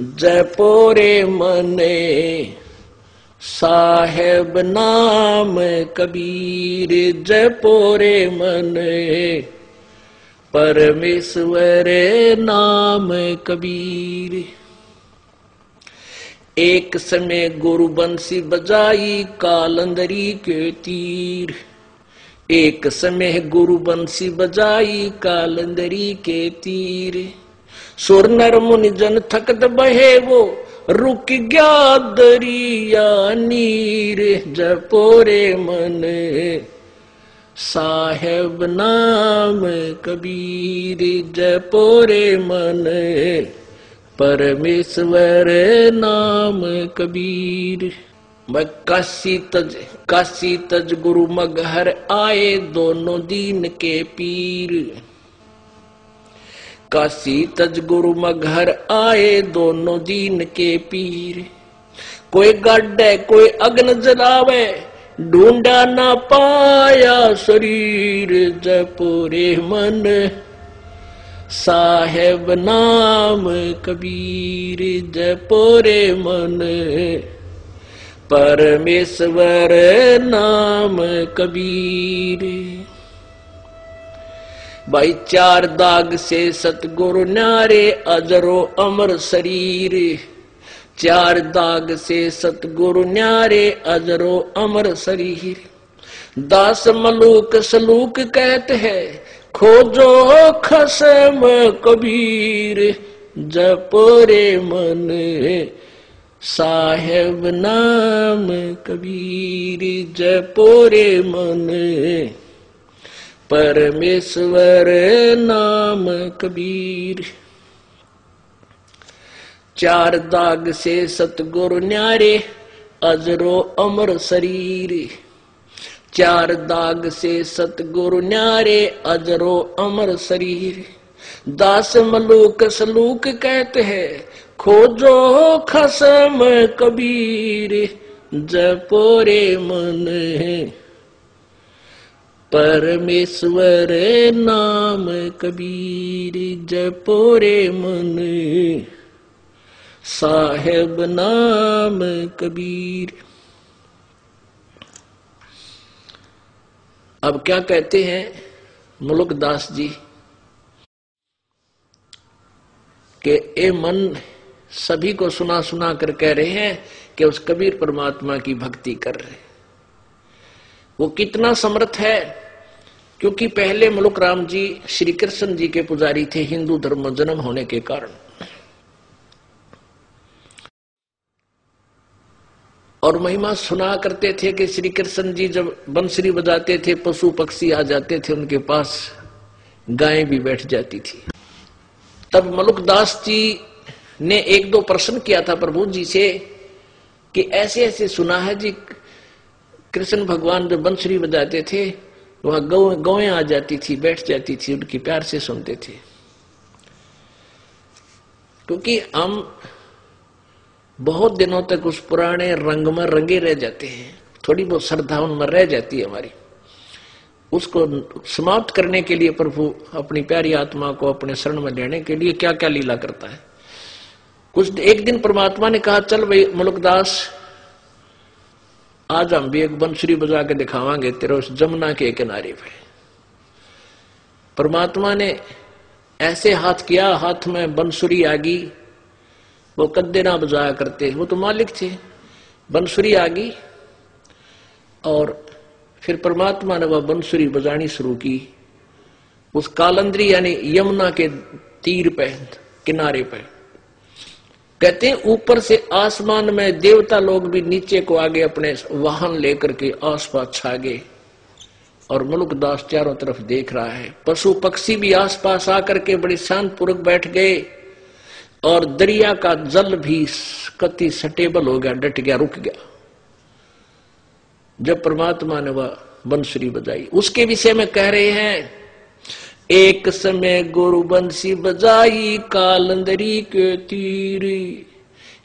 जयपोरे मने साहेब नाम कबीर, जयपोरे मने परमेश्वर नाम कबीर। एक समय गुरु बंसी बजाई कालंदरी के तीर। एक समय गुरु बंसी बजाई कालंदरी के तीर। सुर नर मुनि जन थकत बहे वो, रुक गया दरिया नीर जपोरे मन। साहेब नाम कबीर जपोरे मन। परमेश्वर नाम कबीर। मैं काशी तज काशी तज गुरु मगहर आए, दोनों दीन के पीर। काशी तज गुरु मगहर आए दोनों दीन के पीर। कोई गड्ढे कोई अग्न जलावे, ढूंढा ना पाया शरीर जपूरे मन। साहेब नाम कबीर जपोरे मन। परमेश्वर नाम कबीर। भाई चार दाग से सतगुरु नारे, अजरो अमर शरीर। चार दाग से सतगुरु न्यारे अजरो अमर शरीर। दास मलूक सलूक कहते हैं, खोजो खसम कबीर। जपोरे मन साहेब नाम कबीर। जपोरे मन परमेश्वर नाम कबीर। चार दाग से सतगुरु न्यारे, अजरो अमर शरीर। चार दाग से सतगुरु न्यारे, अजरो अमर शरीर। दास मलूक सलूक कहते हैं, खोजो खसम कबीर। जपोरे मन परमेश्वर नाम कबीर जपोरे मन। साहेब नाम कबीर। अब क्या कहते हैं मुलक दास जी? कि ए मन, सभी को सुना सुना कर कह रहे हैं कि उस कबीर परमात्मा की भक्ति कर रहे वो कितना समर्थ है क्योंकि पहले मुलुक राम जी श्री कृष्ण जी के पुजारी थे, हिंदू धर्म जन्म होने के कारण। और महिमा सुना करते थे कि श्री कृष्ण जी जब बंसरी बजाते थे, पशु पक्षी आ जाते थे, उनके पास गायें भी बैठ जाती थी। तब मलुकदास जी ने एक दो प्रश्न किया था प्रभु जी से कि ऐसे ऐसे सुना है जी, कृष्ण भगवान जब बंसरी बजाते थे वहाँ गौ, गौएँ आ जाती थी, बैठ जाती थी, उनकी प्यार से सुनते थे। क्योंकि हम बहुत दिनों तक उस पुराने रंग में रंगे रह जाते हैं। थोड़ी बहुत श्रद्धा उनमें रह जाती है हमारी। उसको समाप्त करने के लिए प्रभु अपनी प्यारी आत्मा को अपने शरण में लेने के लिए क्या क्या लीला करता है। कुछ एक दिन परमात्मा ने कहा, चल भाई मुलकदास आज हम भी एक बंसुरी बजा के दिखावांगे, तेरे उस जमुना के किनारे पे। परमात्मा ने ऐसे हाथ किया, हाथ में बंसुरी आ गई। वो कद्दे ना बजाया करते, वो तो मालिक थे। बंसुरी आ गई और फिर परमात्मा ने वह बंसुरी बजानी शुरू की। उस कालंद्री यानी यमुना के तीर पे, किनारे पे। कहते हैं, ऊपर से आसमान में देवता लोग भी नीचे को आगे अपने वाहन लेकर के आसपास छा गए। और मुल्क दास चारों तरफ़ देख रहा है। पशु पक्षी भी आसपास आकर के बड़ी शांत पूर्वक बैठ गए। और दरिया का जल भी कति सटेबल हो गया, डट गया, रुक गया। जब परमात्मा ने वह बंसुरी बजाई। उसके विषय में कह रहे हैं, एक समय गुरु बंसी बजाई, कालंदरी के तीर।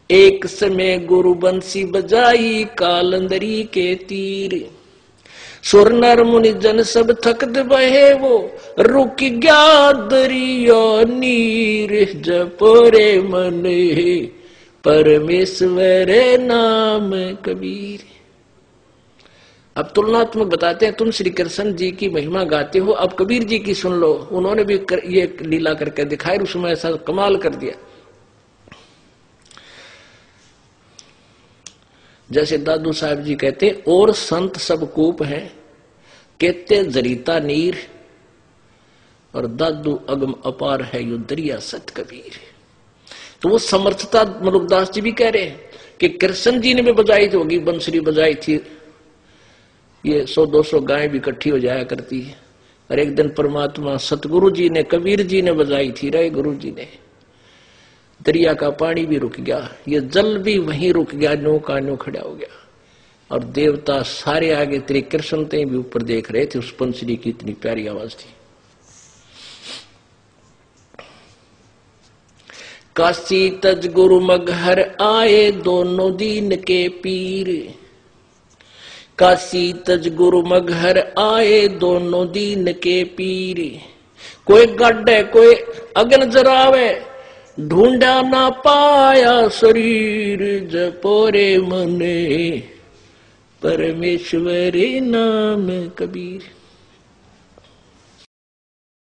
एक समय गुरु बंसी बजाई कालंदरी के तीर। सुर नर मुनि जन सब थक बहे वो रुक गया दरिया नीर जपरे मन परमेश्वर नाम कबीर। अब तुलनात्मक बताते हैं तुम श्री कृष्ण जी की महिमा गाते हो अब कबीर जी की सुन लो उन्होंने भी कर, ये लीला करके दिखाई उसमें ऐसा कमाल कर दिया। जैसे दादू साहब जी कहते और संत सब कूप हैं कहते जरीता नीर, और दादू अगम अपार है यु दरिया सत कबीर. तो वो समर्थता मलुकदास जी भी कह रहे हैं कि कृष्ण जी ने भी बजाई थी होगी बंसरी बजाई थी। ये सौ दो सौ गाय भी इकट्ठी हो जाया करती है। और एक दिन परमात्मा सतगुरु जी ने, कबीर जी ने बजाई थी रे गुरु जी ने। दरिया का पानी भी रुक गया, ये जल भी वहीं रुक गया, नो का नो खड़ा हो गया। और देवता सारे आगे तेरे कृष्ण ते भी ऊपर देख रहे थे, उस पंसरी की इतनी प्यारी आवाज़ थी। काशी तज गुरु मगहर आए दोनों दीन के पीर। काशी तज गुरु मगहर आए दोनों दीन के पीर। कोई गड्ढ, कोई अगन जरावे ढूंढा ना पाया शरीर जपोरे मने परमेश्वरी नाम कबीर।